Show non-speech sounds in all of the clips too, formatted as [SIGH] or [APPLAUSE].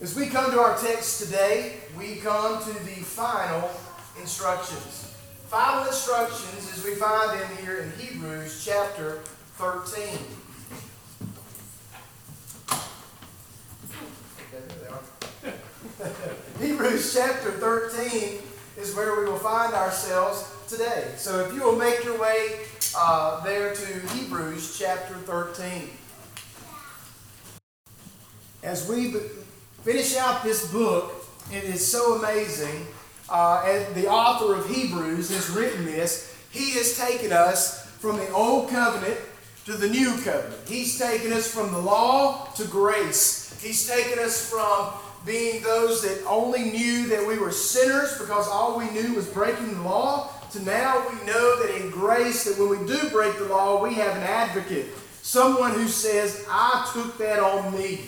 As we come to our text today, we come to the final instructions. Final instructions as we find them here in Hebrews chapter 13. [LAUGHS] Hebrews chapter 13 is where we will find ourselves today. So if you will make your way uh, there to Hebrews chapter 13. As we finish out this book, and it is so amazing. Uh, and the author of Hebrews has written this. He has taken us from the old covenant to the new covenant. He's taken us from the law to grace. He's taken us from being those that only knew that we were sinners because all we knew was breaking the law to now we know that in grace that when we do break the law we have an advocate someone who says i took that on me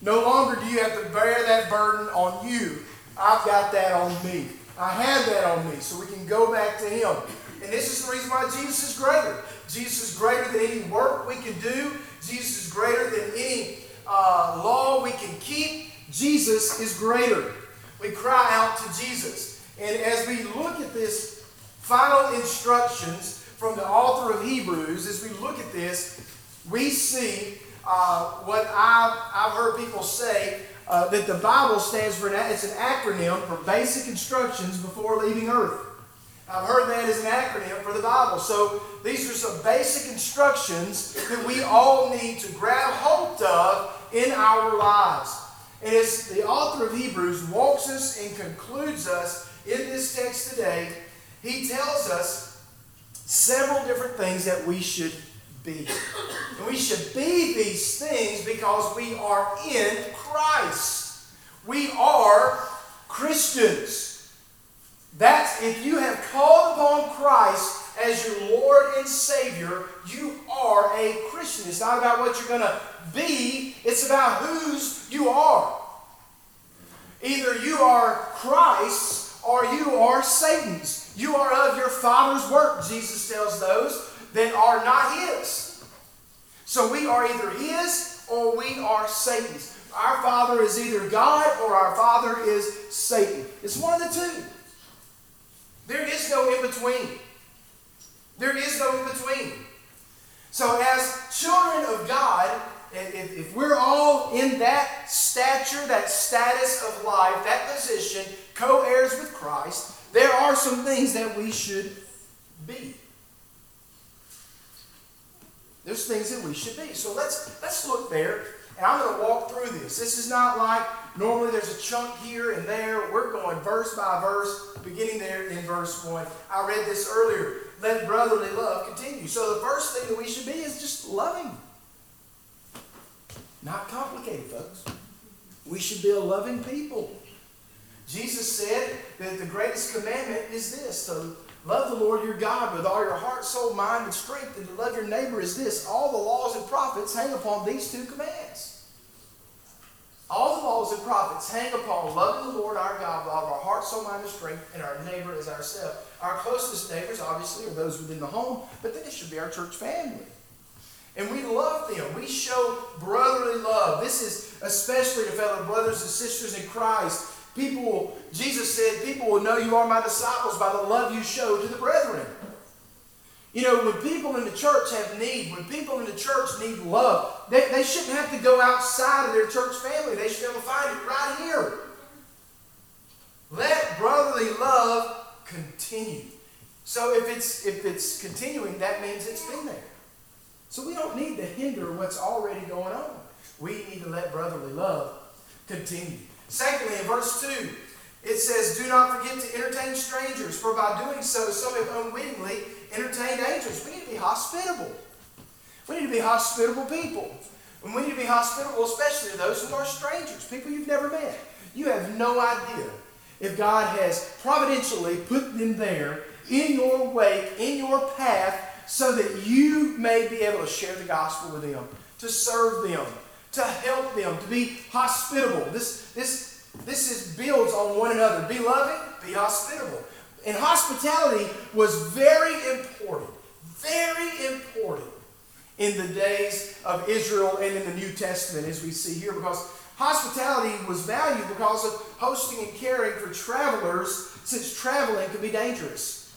no longer do you have to bear that burden on you. I've got that on me. I have that on me so we can go back to him. And this is the reason why jesus is greater. Jesus is greater than any work we can do. Jesus is greater than any uh, law we can keep. Jesus is greater. We cry out to Jesus. And as we look at this final instructions from the author of Hebrews, as we look at this, we see uh, what I've, I've heard people say uh, that the Bible stands for, an, it's an acronym for basic instructions before leaving earth. I've heard that as an acronym for the Bible. So these are some basic instructions that we all need to grab hold of in our lives. And as the author of Hebrews walks us and concludes us in this text today, he tells us several different things that we should be. And we should be these things because we are in Christ. We are Christians. That's if you have called upon Christ as your Lord and Savior, you are a Christian. It's not about what you're going to be, it's about whose you are. Either you are Christ's or you are Satan's. You are of your Father's work, Jesus tells those that are not His. So we are either His or we are Satan's. Our Father is either God or our Father is Satan. It's one of the two. There is no in between. There is no in between. So, as children of God, if, if we're all in that stature, that status of life, that position, co heirs with Christ, there are some things that we should be. There's things that we should be. So let's let's look there, and I'm going to walk through this. This is not like normally there's a chunk here and there. We're going verse by verse, beginning there in verse one. I read this earlier. Let brotherly love continue. So the first thing that we should be is just loving. Not complicated, folks. We should be a loving people. Jesus said that the greatest commandment is this to love the Lord your God with all your heart, soul, mind, and strength, and to love your neighbor is this. All the laws and prophets hang upon these two commands. All the laws and prophets hang upon loving the Lord our God with all of our heart, soul, mind, and strength, and our neighbor as ourselves. Our closest neighbors, obviously, are those within the home, but then it should be our church family. And we love them. We show brotherly love. This is especially to fellow brothers and sisters in Christ. People will, Jesus said, people will know you are my disciples by the love you show to the brethren. You know, when people in the church have need, when people in the church need love, they, they shouldn't have to go outside of their church family. They should be able to find it right here. Let brotherly love continue. So if it's if it's continuing, that means it's been there. So we don't need to hinder what's already going on. We need to let brotherly love continue. Secondly, in verse 2, it says, Do not forget to entertain strangers, for by doing so, some have unwittingly entertained angels. We need to be hospitable. We need to be hospitable people. And we need to be hospitable, especially to those who are strangers, people you've never met. You have no idea if God has providentially put them there in your wake, in your path, so that you may be able to share the gospel with them, to serve them, to help them, to be hospitable. This, this, this is builds on one another. Be loving, be hospitable. And hospitality was very important, very important in the days of Israel and in the New Testament, as we see here, because Hospitality was valued because of hosting and caring for travelers, since traveling could be dangerous.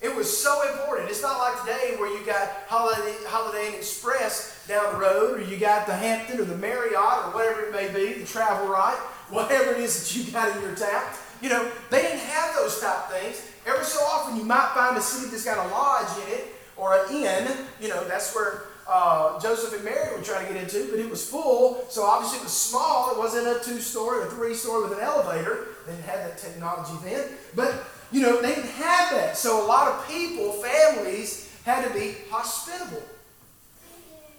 It was so important. It's not like today where you got Holiday, Holiday Inn Express down the road, or you got the Hampton or the Marriott or whatever it may be, the Travel Right, whatever it is that you got in your town. You know, they didn't have those type things. Every so often you might find a city that's got a lodge in it or an inn. You know, that's where uh, Joseph and Mary were trying to get into, but it was full, so obviously it was small. It wasn't a two-story or three-story with an elevator. They didn't have that technology then. But, you know, they didn't have that. So a lot of people, families, had to be hospitable.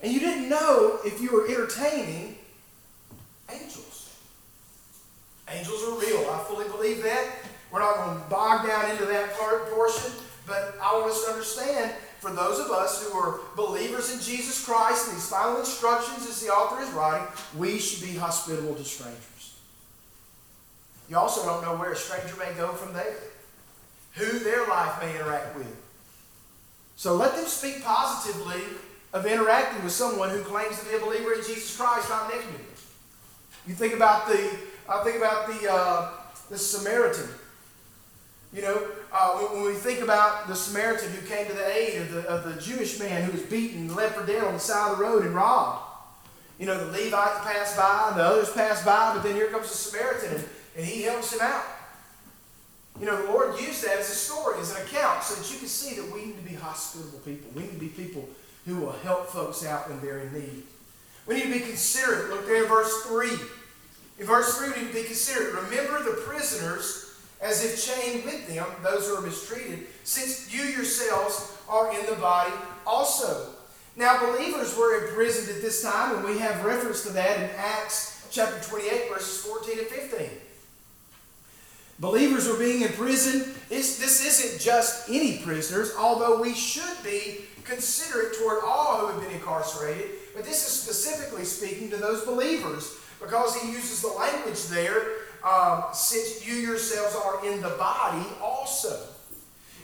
And you didn't know if you were entertaining angels. Angels are real. I fully believe that. We're not going to bog down into that part, portion, but I want us to understand for those of us who are believers in Jesus Christ and these final instructions as the author is writing, we should be hospitable to strangers. You also don't know where a stranger may go from there, who their life may interact with. So let them speak positively of interacting with someone who claims to be a believer in Jesus Christ, not negatively. You You think about the, I think about the, uh, the Samaritan. You know, uh, when, we think about the Samaritan who came to the aid of the, of the Jewish man who was beaten, left for dead on the side of the road and robbed. You know, the Levites passed by, the others passed by, but then here comes the Samaritan and, and he helps him out. You know, the Lord used that as a story, as an account, so that you can see that we need to be hospitable people. We need to be people who will help folks out when they're in need. We need to be considerate. Look there in verse 3. In verse 3, we need to be considerate. Remember the prisoners as if chained with them, those who are mistreated, since you yourselves are in the body also. Now, believers were imprisoned at this time, and we have reference to that in Acts chapter 28, verses 14 and 15. Believers were being imprisoned. This isn't just any prisoners, although we should be considerate toward all who have been incarcerated. But this is specifically speaking to those believers because he uses the language there um, since you yourselves are in the body also.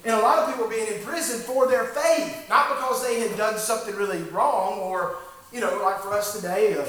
And a lot of people are being imprisoned for their faith, not because they had done something really wrong or, you know, like for us today, uh,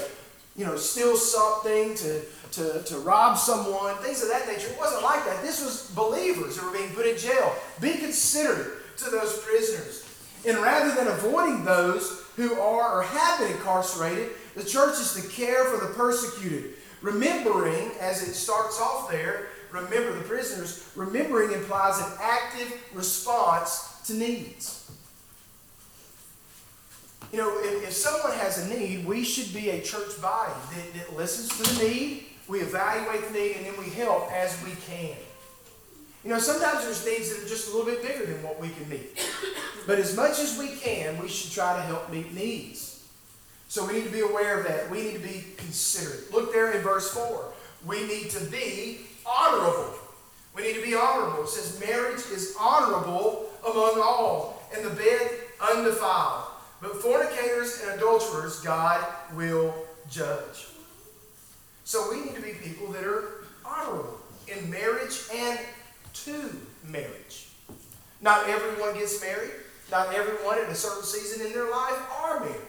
you know, steal something, to, to, to rob someone, things of that nature. It wasn't like that. This was believers who were being put in jail. Be considerate to those prisoners. And rather than avoiding those who are or have been incarcerated, the church is to care for the persecuted Remembering, as it starts off there, remember the prisoners, remembering implies an active response to needs. You know, if, if someone has a need, we should be a church body that, that listens to the need, we evaluate the need, and then we help as we can. You know, sometimes there's needs that are just a little bit bigger than what we can meet. But as much as we can, we should try to help meet needs. So we need to be aware of that. We need to be considerate. Look there in verse 4. We need to be honorable. We need to be honorable. It says marriage is honorable among all, and the bed undefiled. But fornicators and adulterers God will judge. So we need to be people that are honorable in marriage and to marriage. Not everyone gets married. Not everyone at a certain season in their life are married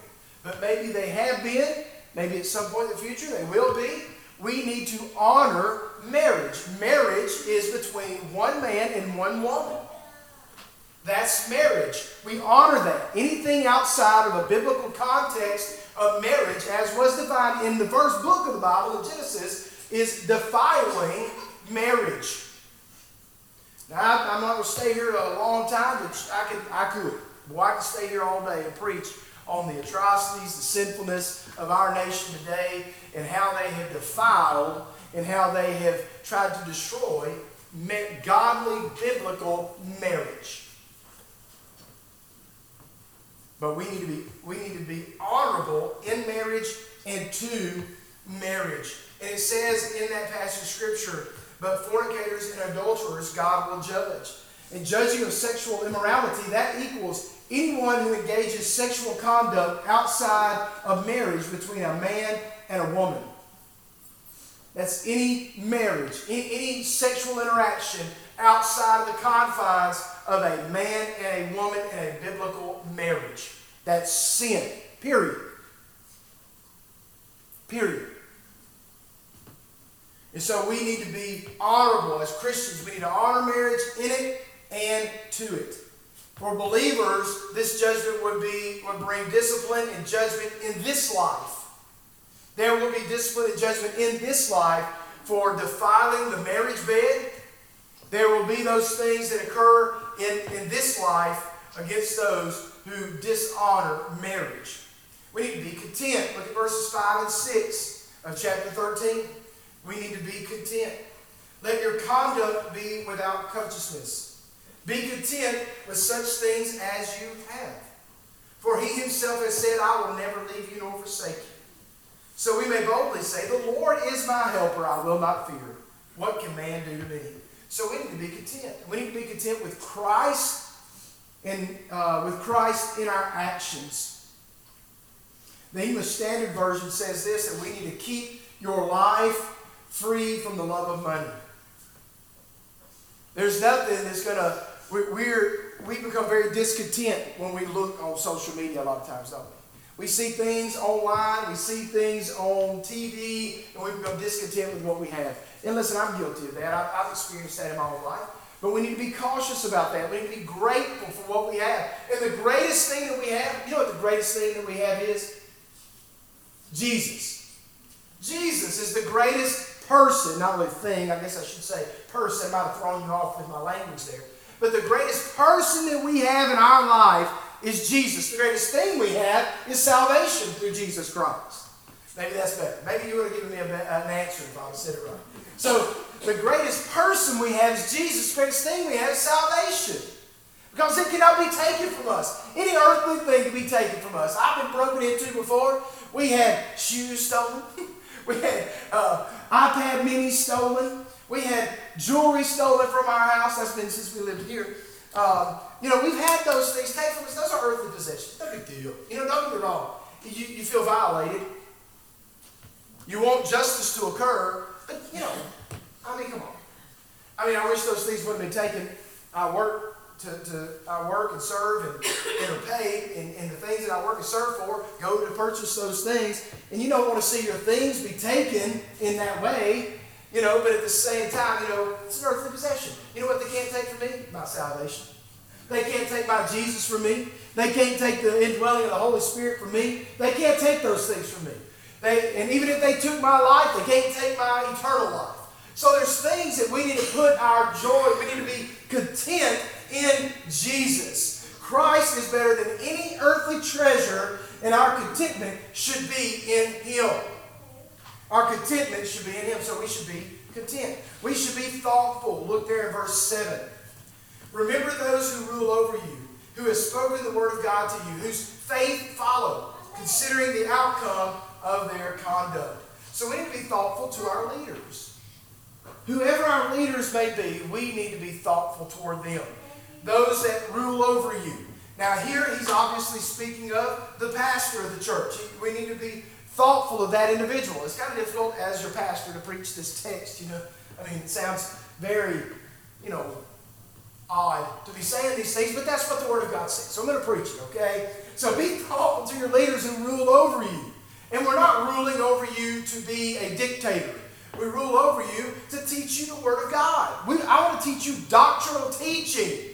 but maybe they have been, maybe at some point in the future they will be. We need to honor marriage. Marriage is between one man and one woman. That's marriage. We honor that. Anything outside of a biblical context of marriage, as was defined in the first book of the Bible, in Genesis, is defiling marriage. Now, I'm not going to stay here a long time, but I could, I could. Boy, I could stay here all day and preach on the atrocities, the sinfulness of our nation today, and how they have defiled and how they have tried to destroy godly, biblical marriage. But we need to be we need to be honorable in marriage and to marriage. And it says in that passage of scripture, but fornicators and adulterers God will judge. And judging of sexual immorality, that equals anyone who engages sexual conduct outside of marriage between a man and a woman. That's any marriage, any, sexual interaction outside of the confines of a man and a woman in a biblical marriage. That's sin. Period. Period. And so we need to be honorable as Christians. We need to honor marriage in it and to it. For believers, this judgment would be would bring discipline and judgment in this life. There will be discipline and judgment in this life for defiling the marriage bed. There will be those things that occur in, in this life against those who dishonor marriage. We need to be content. Look at verses 5 and 6 of chapter 13. We need to be content. Let your conduct be without covetousness. Be content with such things as you have. For he himself has said, I will never leave you nor forsake you. So we may boldly say, The Lord is my helper, I will not fear. What can man do to me? So we need to be content. We need to be content with Christ and uh, with Christ in our actions. The English Standard Version says this that we need to keep your life free from the love of money. There's nothing that's going to, we're, we become very discontent when we look on social media a lot of times, don't we? We see things online, we see things on TV, and we become discontent with what we have. And listen, I'm guilty of that. I've, I've experienced that in my own life. But we need to be cautious about that. We need to be grateful for what we have. And the greatest thing that we have, you know what the greatest thing that we have is? Jesus. Jesus is the greatest person, not only thing, I guess I should say person. I might have thrown you off with my language there. But the greatest person that we have in our life is Jesus. The greatest thing we have is salvation through Jesus Christ. Maybe that's better. Maybe you would have given me a, an answer if I would have said it right. So, the greatest person we have is Jesus. The greatest thing we have is salvation. Because it cannot be taken from us. Any earthly thing can be taken from us. I've been broken into before. We had shoes stolen. [LAUGHS] we had uh, iPad mini stolen. We had jewelry stolen from our house. That's been since we lived here. Um, you know, we've had those things taken from us. Those are earthly possessions. No big deal. You know, don't get me wrong. You, you feel violated. You want justice to occur, but you know, I mean, come on. I mean, I wish those things would have been taken. I work to, to I work and serve and, and are paid, and, and the things that I work and serve for go to purchase those things. And you don't want to see your things be taken in that way, you know, but at the same time, you know, it's an earthly possession. You know what they can't take from me? My salvation. They can't take my Jesus from me. They can't take the indwelling of the Holy Spirit from me. They can't take those things from me. They, and even if they took my life, they can't take my eternal life. So there's things that we need to put our joy, we need to be content in Jesus. Christ is better than any earthly treasure, and our contentment should be in Him. Our contentment should be in Him, so we should be content. We should be thoughtful. Look there in verse 7. Remember those who rule over you, who have spoken the word of God to you, whose faith follow, considering the outcome of their conduct. So we need to be thoughtful to our leaders. Whoever our leaders may be, we need to be thoughtful toward them. Those that rule over you. Now, here he's obviously speaking of the pastor of the church. We need to be thoughtful of that individual. It's kind of difficult as your pastor to preach this text, you know. I mean, it sounds very, you know, odd to be saying these things, but that's what the Word of God says. So I'm going to preach it, okay? So be thoughtful to your leaders who rule over you. And we're not ruling over you to be a dictator. We rule over you to teach you the Word of God. We, I want to teach you doctrinal teaching.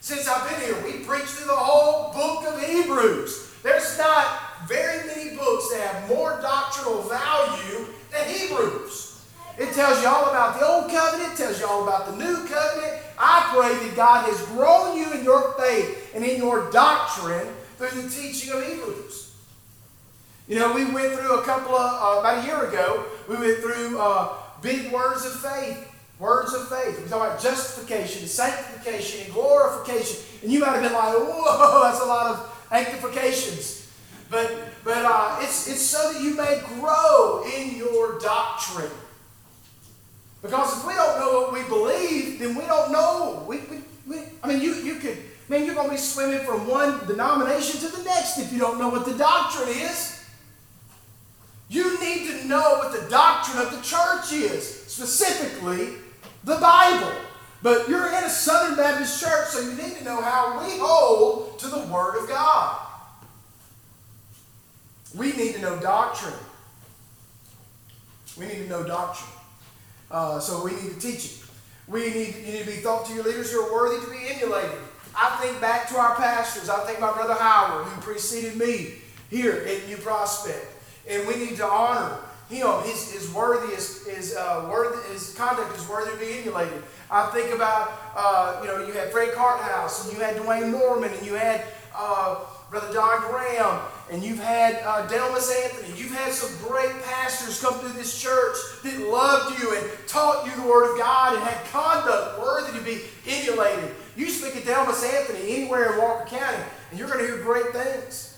Since I've been here, we preach through the whole book of Hebrews. There's not very many books that have more doctrinal value than Hebrews. It tells you all about the Old Covenant, it tells you all about the New Covenant. I pray that God has grown you in your faith and in your doctrine through the teaching of Hebrews. You know, we went through a couple of, uh, about a year ago, we went through uh, big words of faith. Words of faith. We talk about justification, sanctification, and glorification. And you might have been like, whoa, [LAUGHS] that's a lot of sanctifications. But, but uh, it's, it's so that you may grow in your doctrine. Because if we don't know what we believe, then we don't know. We, we, we, I mean, you, you could, man, you're going to be swimming from one denomination to the next if you don't know what the doctrine is. You need to know what the doctrine of the church is, specifically the Bible. But you're in a Southern Baptist church, so you need to know how we hold to the Word of God. We need to know doctrine. We need to know doctrine. Uh, so we need to teach it. We need, you need to be thought to your leaders who are worthy to be emulated. I think back to our pastors. I think my brother Howard, who preceded me here at New Prospect. And we need to honor him. His, his worthy is, is uh, worthy, his conduct is worthy to be emulated. I think about, uh, you know, you had Fred Carthouse, and you had Dwayne Norman, and you had uh, Brother John Graham, and you've had uh, Delmas Anthony. You've had some great pastors come through this church that loved you and taught you the Word of God and had conduct worthy to be emulated. You speak of Delmas Anthony anywhere in Walker County, and you're going to hear great things.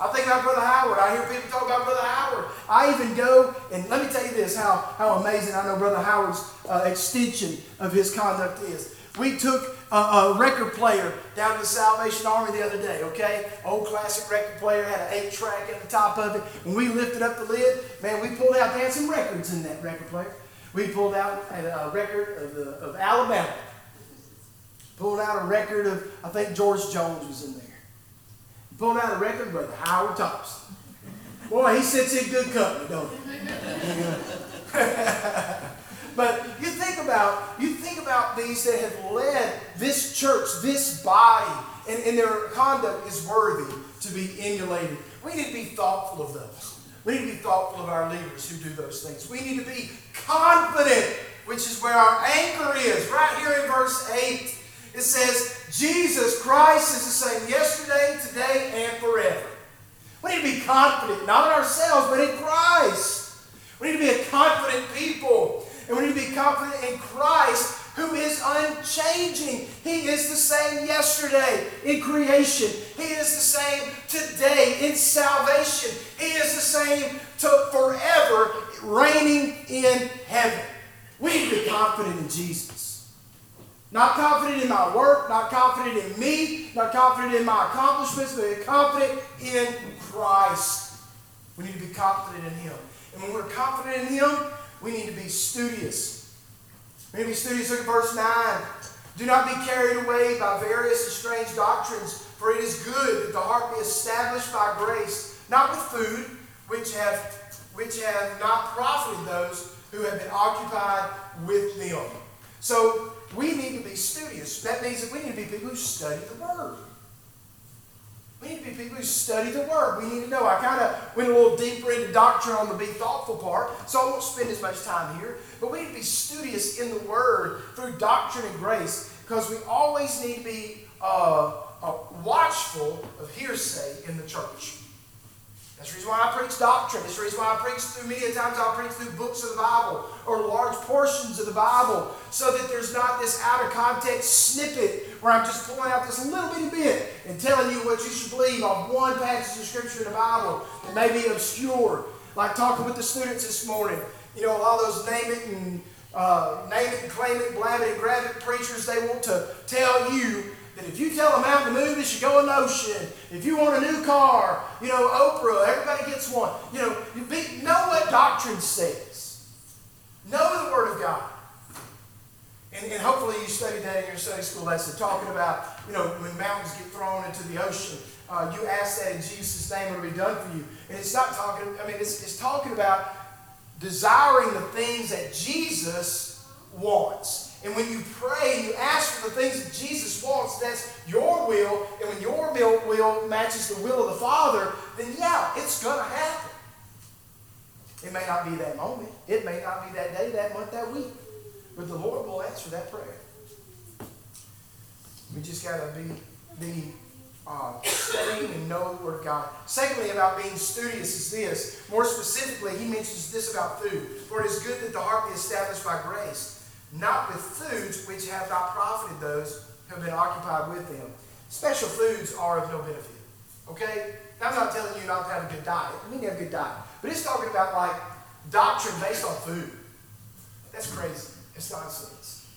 I think about Brother Howard. I hear people talk about Brother Howard. I even go, and let me tell you this how, how amazing I know Brother Howard's uh, extension of his conduct is. We took a, a, record player down to the Salvation Army the other day, okay? Old classic record player, had an eight track at the top of it. When we lifted up the lid, man, we pulled out, dancing records in that record player. We pulled out a, record of, the, of Alabama. Pulled out a record of, I think George Jones was in there. Pulled out a record, Brother Howard Thompson. Boy, he sits in good company, don't he? [LAUGHS] but you think about you think about these that have led this church, this body, and, and their conduct is worthy to be emulated. We need to be thoughtful of those. We need to be thoughtful of our leaders who do those things. We need to be confident, which is where our anchor is, right here in verse 8. It says, Jesus Christ is the same yesterday, today, and forever. We need to be confident, not in ourselves, but in Christ. We need to be a confident people. And we need to be confident in Christ, who is unchanging. He is the same yesterday in creation. He is the same today in salvation. He is the same to forever reigning in heaven. We need to be confident in Jesus. Not confident in my work, not confident in me, not confident in my accomplishments, but confident in Christ. We need to be confident in Him. And when we're confident in Him, we need to be studious. We need to be studious. Look at verse 9. Do not be carried away by various and strange doctrines, for it is good that the heart be established by grace, not with food, which have, which have not profited those who have been occupied with them. So we need to be studious. That means that we need to be people who study the Word. We need to be people who study the Word. We need to know. I kind of went a little deeper into doctrine on the be thoughtful part, so I won't spend as much time here. But we need to be studious in the Word through doctrine and grace because we always need to be uh, uh, watchful of hearsay in the church. That's the reason why I preach doctrine. That's the reason why I preach through many times I'll preach through books of the Bible or large portions of the Bible so that there's not this out of context snippet where I'm just pulling out this little bitty bit and telling you what you should believe on one passage of Scripture in the Bible that may be obscure. Like talking with the students this morning. You know, all those name it and uh, name it claim it, blab it and grab it preachers, they want to tell you if you tell a mountain to move, it should go in motion. If you want a new car, you know, Oprah, everybody gets one. You know, you be, know what doctrine says. Know the Word of God. And, and hopefully you studied that in your Sunday school lesson, talking about, you know, when mountains get thrown into the ocean. Uh, you ask that in Jesus' name, it'll be done for you. And it's not talking, I mean, it's, it's talking about desiring the things that Jesus wants. And when you pray, you ask for the things that Jesus wants, that's your will. And when your will matches the will of the Father, then yeah, it's going to happen. It may not be that moment. It may not be that day, that month, that week. But the Lord will answer that prayer. We just got to be, be uh, studying and know the Word of God. Secondly, about being studious is this. More specifically, he mentions this about food. For it is good that the heart be established by grace not with foods which have not profited those who have been occupied with them. Special foods are of no benefit. Okay? Now, I'm not telling you not to have a good diet. I mean, you have a good diet. But it's talking about like doctrine based on food. That's crazy. It's nonsense.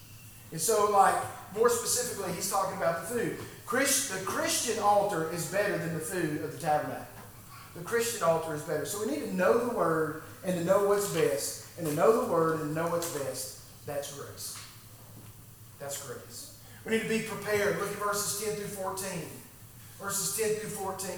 And so, like, more specifically, he's talking about the food. Christ, the Christian altar is better than the food of the tabernacle. The Christian altar is better. So we need to know the Word and to know what's best, and to know the Word and to know what's best. That's grace. That's grace. We need to be prepared. Look at verses 10 through 14. Verses 10 through 14.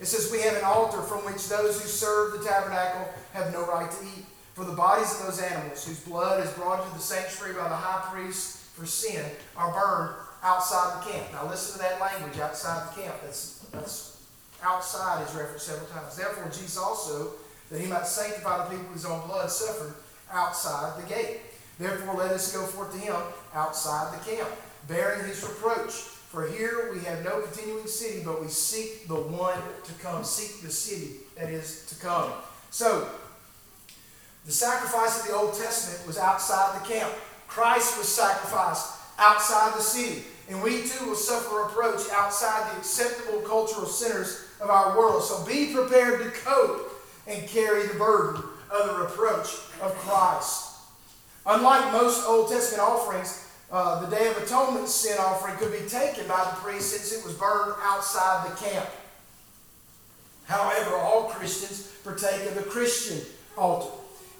It says, We have an altar from which those who serve the tabernacle have no right to eat. For the bodies of those animals whose blood is brought into the sanctuary by the high priest for sin are burned outside the camp. Now listen to that language outside the camp. That's, that's outside is referenced several times. Therefore, Jesus also, that he might sanctify the people whose own blood suffered outside the gate. Therefore, let us go forth to him outside the camp, bearing his reproach. For here we have no continuing city, but we seek the one to come. Seek the city that is to come. So, the sacrifice of the Old Testament was outside the camp. Christ was sacrificed outside the city. And we too will suffer reproach outside the acceptable cultural centers of our world. So be prepared to cope and carry the burden of the reproach of Christ. Unlike most Old Testament offerings, uh, the Day of Atonement sin offering could be taken by the priest since it was burned outside the camp. However, all Christians partake of the Christian altar.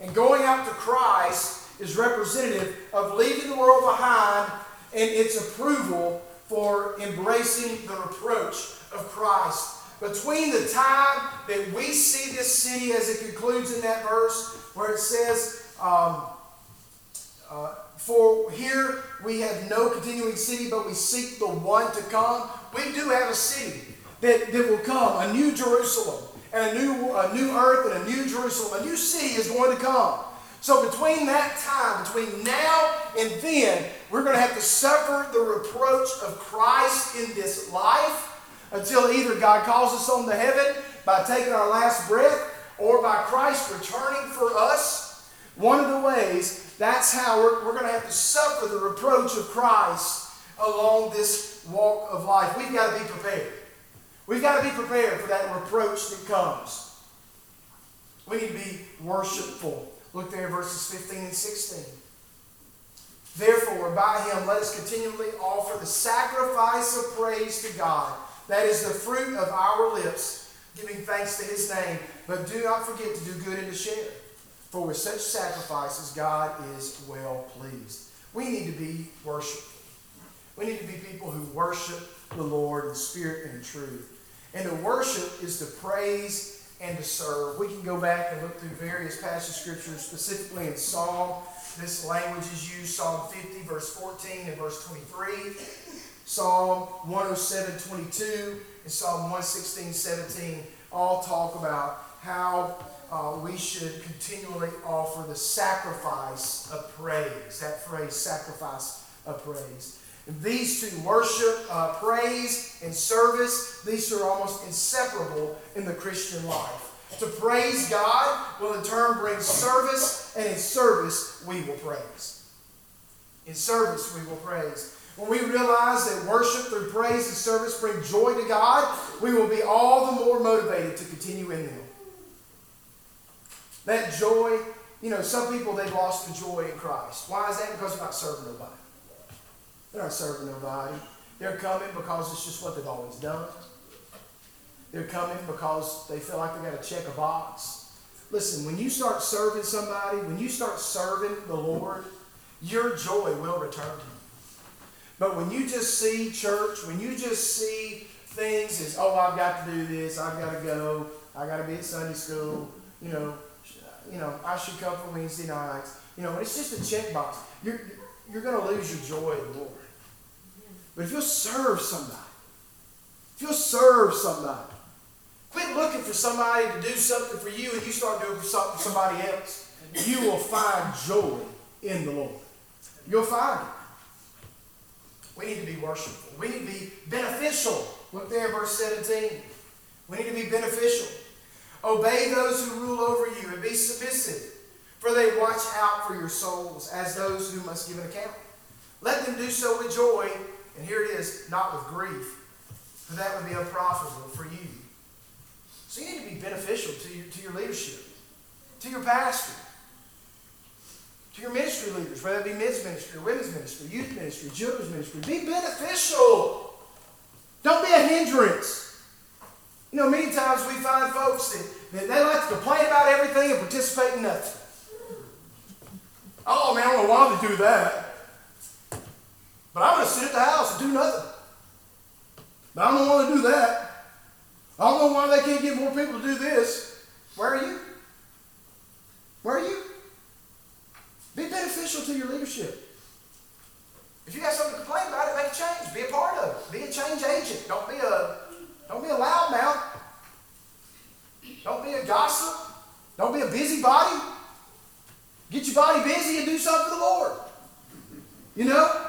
And going out to Christ is representative of leaving the world behind and its approval for embracing the reproach of Christ. Between the time that we see this city, as it concludes in that verse, where it says, um, uh, For here we have no continuing city, but we seek the one to come. We do have a city that, that will come, a new Jerusalem, and a new, a new earth, and a new Jerusalem. A new city is going to come. So between that time, between now and then, we're going to have to suffer the reproach of Christ in this life until either God calls us on to heaven by taking our last breath or by Christ returning for us. One of the ways, that's how we're, we're going to have to suffer the reproach of Christ along this walk of life. We've got to be prepared. We've got to be prepared for that reproach that comes. We need to be worshipful. Look there, verses 15 and 16. Therefore, by him, let us continually offer the sacrifice of praise to God. That is the fruit of our lips, giving thanks to his name. But do not forget to do good and to share. For with such sacrifices, God is well pleased. We need to be worshipful. We need to be people who worship the Lord in spirit and in truth. And to worship is to praise and to serve. We can go back and look through various passages of Scripture, specifically in Psalm. This language is used Psalm 50, verse 14 and verse 23, Psalm 107, 22, and Psalm 116, 17 all talk about how uh, we should continually offer the sacrifice of praise. That phrase, sacrifice of praise. These two, worship, uh, praise, and service, these are almost inseparable in the Christian life. To praise God will in turn bring service, and in service we will praise. In service we will praise. When we realize that worship through praise and service bring joy to God, we will be all the more motivated to continue in them. That joy, you know, some people they've lost the joy in Christ. Why is that? Because they're not serving nobody. They're not serving nobody. They're coming because it's just what they've always done. They're coming because they feel like they got to check a box. Listen, when you start serving somebody, when you start serving the Lord, your joy will return to you. But when you just see church, when you just see things as, oh, I've got to do this, I've got to go, I've got to be at Sunday school, you know, you know, I should come for Wednesday nights. You know, it's just a checkbox. You're, you're going to lose your joy in the Lord. But if you'll serve somebody, if you'll serve somebody, quit looking for somebody to do something for you and you start doing something for somebody else, you will find joy in the Lord. You'll find it. We need to be worshipful. We need to be beneficial. Look there, verse 17. We need to be beneficial. Obey those who rule over you and be submissive, for they watch out for your souls as those who must give an account. Let them do so with joy and here it is, not with grief, for that would be unprofitable for you. So you need to be beneficial to your, to your leadership, to your pastor, to your ministry leaders, whether it be men's ministry, women's ministry, youth ministry, children's ministry. Be beneficial. Don't be a hindrance. You know, many times we find folks that, that they like to complain about everything and participate in nothing. Oh man, I don't why they do that. But I'm going to sit at the house and do nothing. But I don't want to do that. I don't know why they can't get more people to do this. Where are you? Where are you? Be beneficial to your leadership. If you got something to complain about it, make a change. Be a part of it. Be a change agent. Don't be a don't be a loudmouth. Don't be a gossip. Don't be a busybody. Get your body busy and do something for the Lord. You know?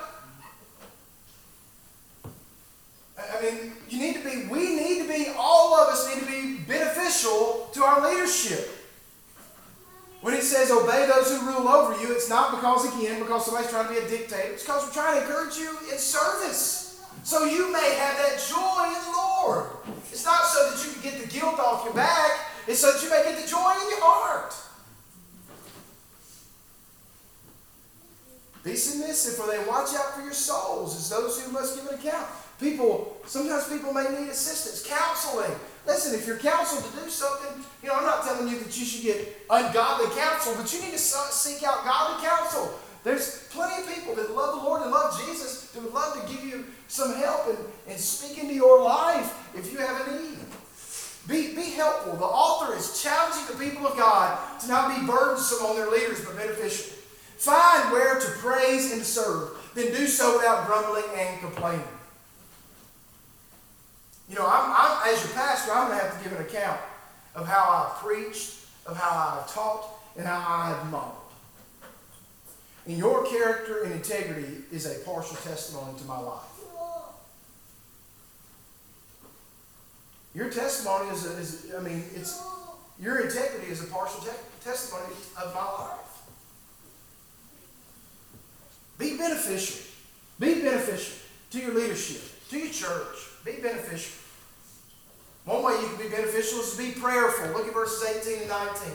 I mean, you need to be, we need to be, all of us need to be beneficial to our leadership. When it says obey those who rule over you, it's not because, again, because somebody's trying to be a dictator. It's because we're trying to encourage you in service. So you may have that joy in the Lord. It's not so that you can get the guilt off your back, it's so that you may get the joy in your heart. Be submissive, for they watch out for your souls as those who must give an account. People, sometimes people may need assistance, counseling. Listen, if you're counseled to do something, you know, I'm not telling you that you should get ungodly counsel, but you need to seek out godly counsel. There's plenty of people that love the Lord and love Jesus that would love to give you some help and, and speak into your life if you have a need. Be, be helpful. The author is challenging the people of God to not be burdensome on their leaders, but beneficial. Find where to praise and serve, then do so without grumbling and complaining. You know, I'm, I'm, as your pastor, I'm going to have to give an account of how I have preached, of how I have taught, and how I have modeled. And your character and integrity is a partial testimony to my life. Your testimony is, a, is I mean, it's your integrity is a partial te- testimony of my life. Be beneficial. Be beneficial to your leadership, to your church, be beneficial. One way you can be beneficial is to be prayerful. Look at verses 18 and 19.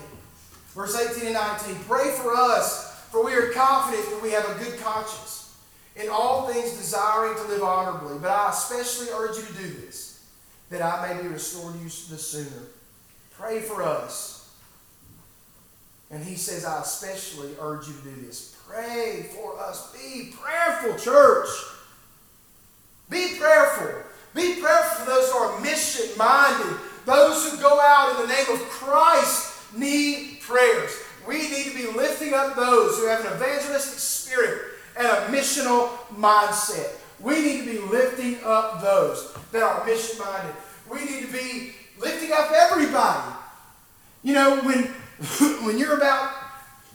Verse 18 and 19. Pray for us, for we are confident that we have a good conscience. In all things desiring to live honorably. But I especially urge you to do this, that I may be restored to you the sooner. Pray for us. And he says, I especially urge you to do this. Pray for us. Be prayerful, church. Be prayerful. Be prayerful for those who are mission minded. Those who go out in the name of Christ need prayers. We need to be lifting up those who have an evangelistic spirit and a missional mindset. We need to be lifting up those that are mission minded. We need to be lifting up everybody. You know, when, [LAUGHS] when you're about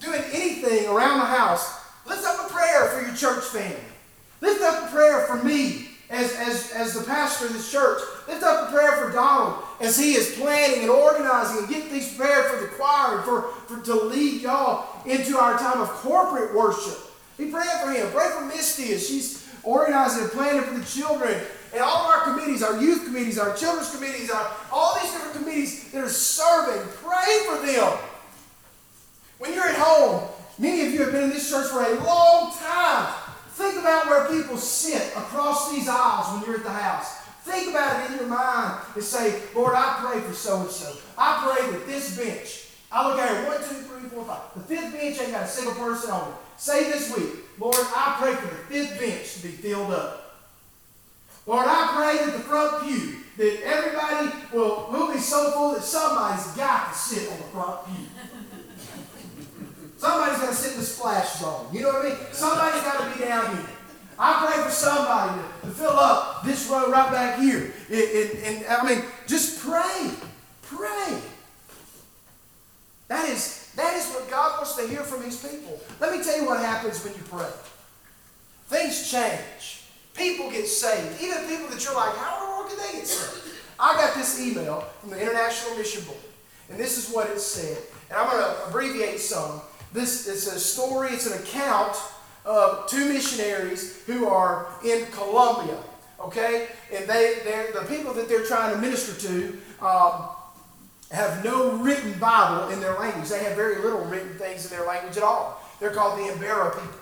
doing anything around the house, lift up a prayer for your church family. Lift up a prayer for me as, as, as the pastor of this church. Lift up a prayer for Donald as he is planning and organizing and getting things prepared for the choir and for, for to lead y'all into our time of corporate worship. Be praying for him. Pray for Misty as she's organizing and planning for the children. And all of our committees, our youth committees, our children's committees, our, all these different committees that are serving, pray for them. When you're at home, many of you have been in this church for a long time. Think about where people sit across these aisles when you're at the house. Think about it in your mind and say, Lord, I pray for so and so. I pray that this bench, I look at it, one, two, three, four, five. The fifth bench ain't got a single person on it. Say this week, Lord, I pray for the fifth bench to be filled up. Lord, I pray that the front pew, that everybody will, will be so full that somebody's got to sit on the front pew. Somebody's got to sit in the splash zone. You know what I mean? Somebody's got to be down here. I pray for somebody to, to fill up this row right back here. And, I mean, just pray. Pray. That is, that is what God wants to hear from his people. Let me tell you what happens when you pray. Things change. People get saved. Even people that you're like, how in the world can they get saved? I got this email from the International Mission Board. And this is what it said. And I'm going to abbreviate some. This is a story, it's an account of two missionaries who are in Colombia. Okay? And they, the people that they're trying to minister to um, have no written Bible in their language. They have very little written things in their language at all. They're called the Embera people.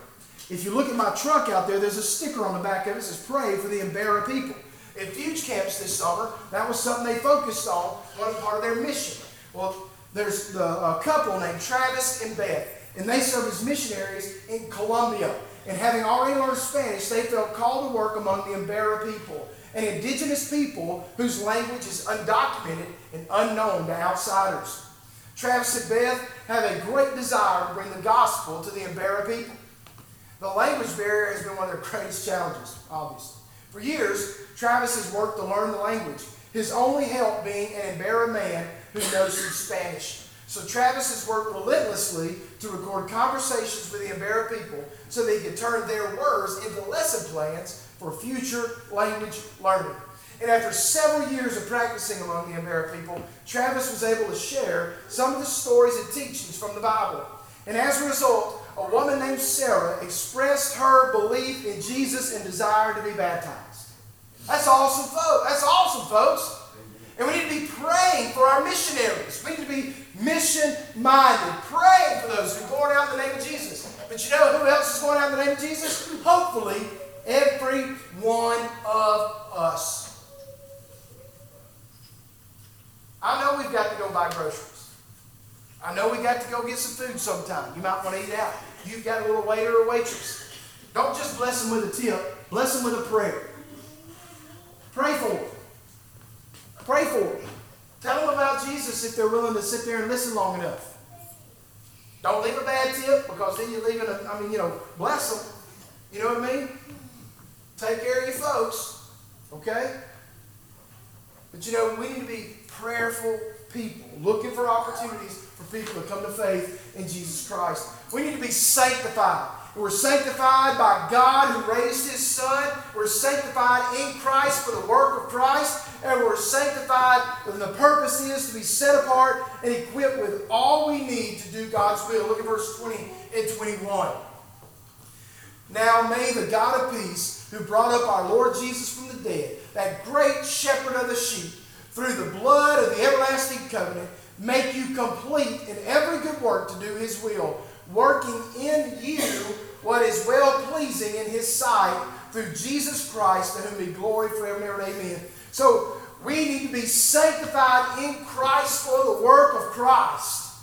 If you look at my truck out there, there's a sticker on the back of it that says, Pray for the Embera people. At Fuge Camps this summer, that was something they focused on, one part of their mission. Well, there's the, a couple named Travis and Beth and they served as missionaries in Colombia. And having already learned Spanish, they felt called to work among the Embera people, an indigenous people whose language is undocumented and unknown to outsiders. Travis and Beth have a great desire to bring the gospel to the Embera people. The language barrier has been one of their [LAUGHS] greatest challenges, obviously. For years, Travis has worked to learn the language, his only help being an Embera man who knows some Spanish. So Travis has worked relentlessly to record conversations with the Embera people so they could turn their words into lesson plans for future language learning. And after several years of practicing among the Embera people, Travis was able to share some of the stories and teachings from the Bible. And as a result, a woman named Sarah expressed her belief in Jesus and desire to be baptized. That's awesome, folks. That's awesome, folks. And we need to be praying for our missionaries. We need to be mission minded, praying for those who are going out in the name of Jesus. But you know who else is going out in the name of Jesus? Hopefully, every one of us. I know we've got to go buy groceries. I know we got to go get some food sometime. You might want to eat out. You've got a little waiter or waitress. Don't just bless them with a tip, bless them with a prayer. Pray for them. Pray for them. Tell them about Jesus if they're willing to sit there and listen long enough. Don't leave a bad tip because then you're leaving a, I mean, you know, bless them. You know what I mean? Take care of your folks. Okay? But you know, we need to be prayerful people, looking for opportunities for people to come to faith in Jesus Christ. We need to be sanctified. We're sanctified by God who raised his son. We're sanctified in Christ for the work of Christ. And we're sanctified, and the purpose is to be set apart and equipped with all we need to do God's will. Look at verse 20 and 21. Now may the God of peace, who brought up our Lord Jesus from the dead, that great shepherd of the sheep, through the blood of the everlasting covenant, make you complete in every good work to do his will, working in you what is well pleasing in his sight through Jesus Christ, to whom be glory forever and ever. Amen. So we need to be sanctified in Christ for the work of Christ.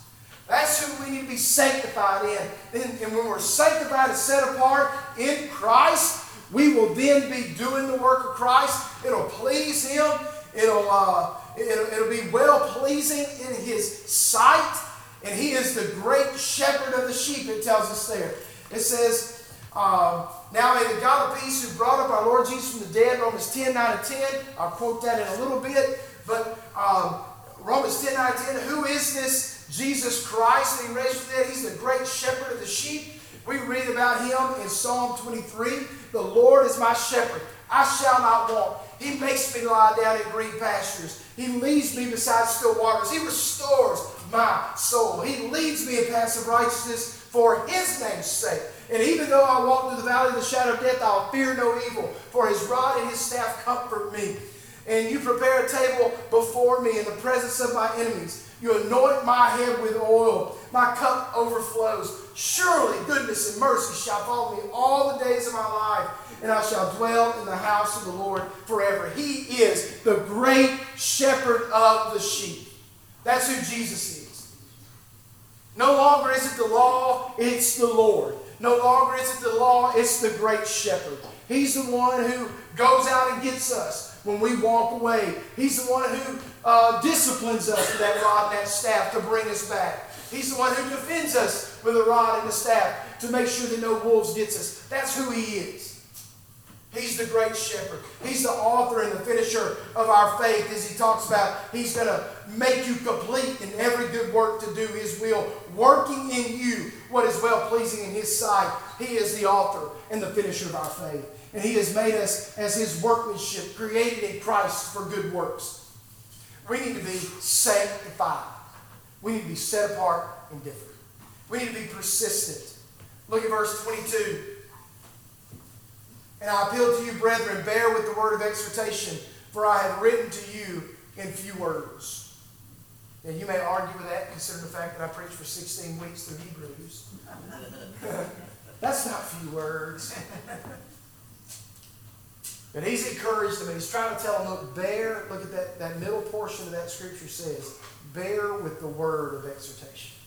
That's who we need to be sanctified in. And, and when we're sanctified and set apart in Christ, we will then be doing the work of Christ. It'll please Him. It'll, uh, it'll, it'll be well pleasing in His sight. And He is the great shepherd of the sheep, it tells us there. It says, um, Now may the God of peace who brought up our Lord Jesus from the dead, Romans 10, 9 and 10, I'll quote that in a little bit, but um, Romans 10, 9 and 10, who is this Jesus Christ that he raised from the dead? He's the great shepherd of the sheep. We read about him in Psalm 23. The Lord is my shepherd. I shall not want. He makes me lie down in green pastures. He leads me beside still waters. He restores my soul. He leads me in paths of righteousness for his name's sake. And even though I walk through the valley of the shadow of death, I'll fear no evil, for his rod and his staff comfort me. And you prepare a table before me in the presence of my enemies. You anoint my head with oil. My cup overflows. Surely goodness and mercy shall follow me all the days of my life, and I shall dwell in the house of the Lord forever. He is the great shepherd of the sheep. That's who Jesus is. No longer is it the law, it's the Lord. No longer is it the law, it's the great shepherd. He's the one who goes out and gets us when we walk away. He's the one who uh, disciplines us with that rod and that staff to bring us back. He's the one who defends us with a rod and a staff to make sure that no wolves gets us. That's who he is. He's the great shepherd. He's the author and the finisher of our faith, as he talks about. He's going to make you complete in every good work to do his will, working in you what is well pleasing in his sight. He is the author and the finisher of our faith. And he has made us as his workmanship, created in Christ for good works. We need to be sanctified. We need to be set apart and different. We need to be persistent. Look at verse 22. And I appeal to you, brethren, bear with the word of exhortation, for I have written to you in few words. Now, you may argue with that, considering the fact that I preached for 16 weeks through Hebrews. [LAUGHS] That's not few words. [LAUGHS] But he's encouraged them, and he's trying to tell them, look, bear, look at that, that middle portion of that scripture says, bear with the word of exhortation.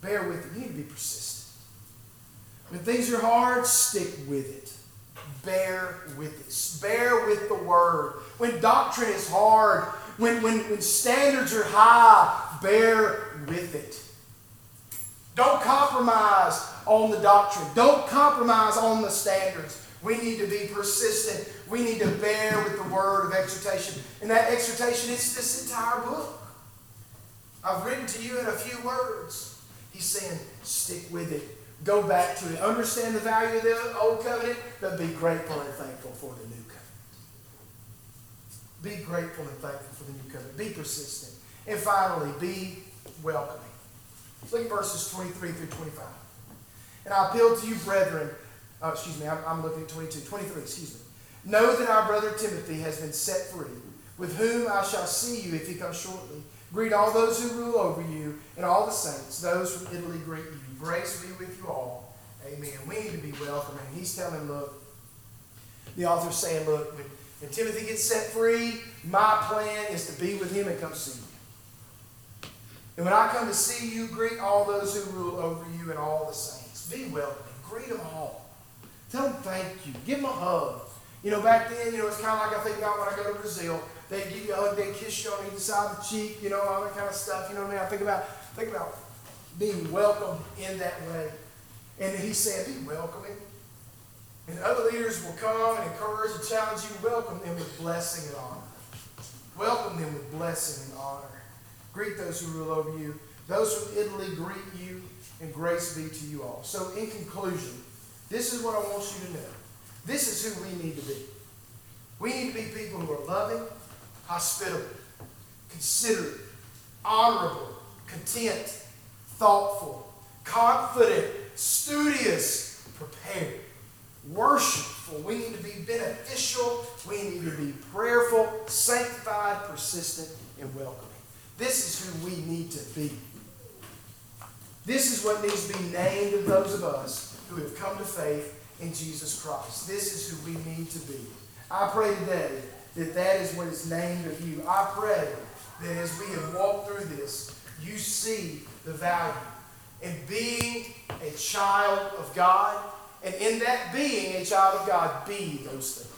Bear with it. You need to be persistent. When things are hard, stick with it bear with it. Bear with the word. When doctrine is hard, when, when, when standards are high, bear with it. Don't compromise on the doctrine. Don't compromise on the standards. We need to be persistent. We need to bear with the word of exhortation. And that exhortation is this entire book. I've written to you in a few words. He's saying, stick with it. Go back to it. Understand the value of the old covenant, but be grateful and thankful for the new covenant. Be grateful and thankful for the new covenant. Be persistent. And finally, be welcoming. Look at verses 23 through 25. And I appeal to you, brethren. Uh, excuse me, I'm, I'm looking at 22. 23, excuse me. Know that our brother Timothy has been set free, with whom I shall see you if he comes shortly. Greet all those who rule over you and all the saints. Those from Italy greet you. Grace be with you all. Amen. We need to be welcoming. He's telling, look, the author's saying, look, when, when Timothy gets set free, my plan is to be with him and come see you. And when I come to see you, greet all those who rule over you and all the saints. Be welcoming. Greet them all. Tell them thank you. Give them a hug. You know, back then, you know, it's kind of like I think about when I go to Brazil. They give you a hug, they kiss you on either side of the cheek, you know, all that kind of stuff. You know what I mean? I think about think about being welcomed in that way. And he said, be welcoming. And other leaders will come and encourage and challenge you. Welcome them with blessing and honor. Welcome them with blessing and honor. Greet those who rule over you. Those from Italy greet you, and grace be to you all. So, in conclusion, this is what I want you to know. This is who we need to be. We need to be people who are loving, hospitable, considerate, honorable, content, thoughtful, confident, studious, prepared, worshipful. We need to be beneficial. We need to be prayerful, sanctified, persistent, and welcoming. This is who we need to be. This is what needs to be named of those of us who have come to faith in Jesus Christ. This is who we need to be. I pray today that that is what is named of you. I pray that as we have walked through this, you see the value in being a child of God, and in that being a child of God, be those things.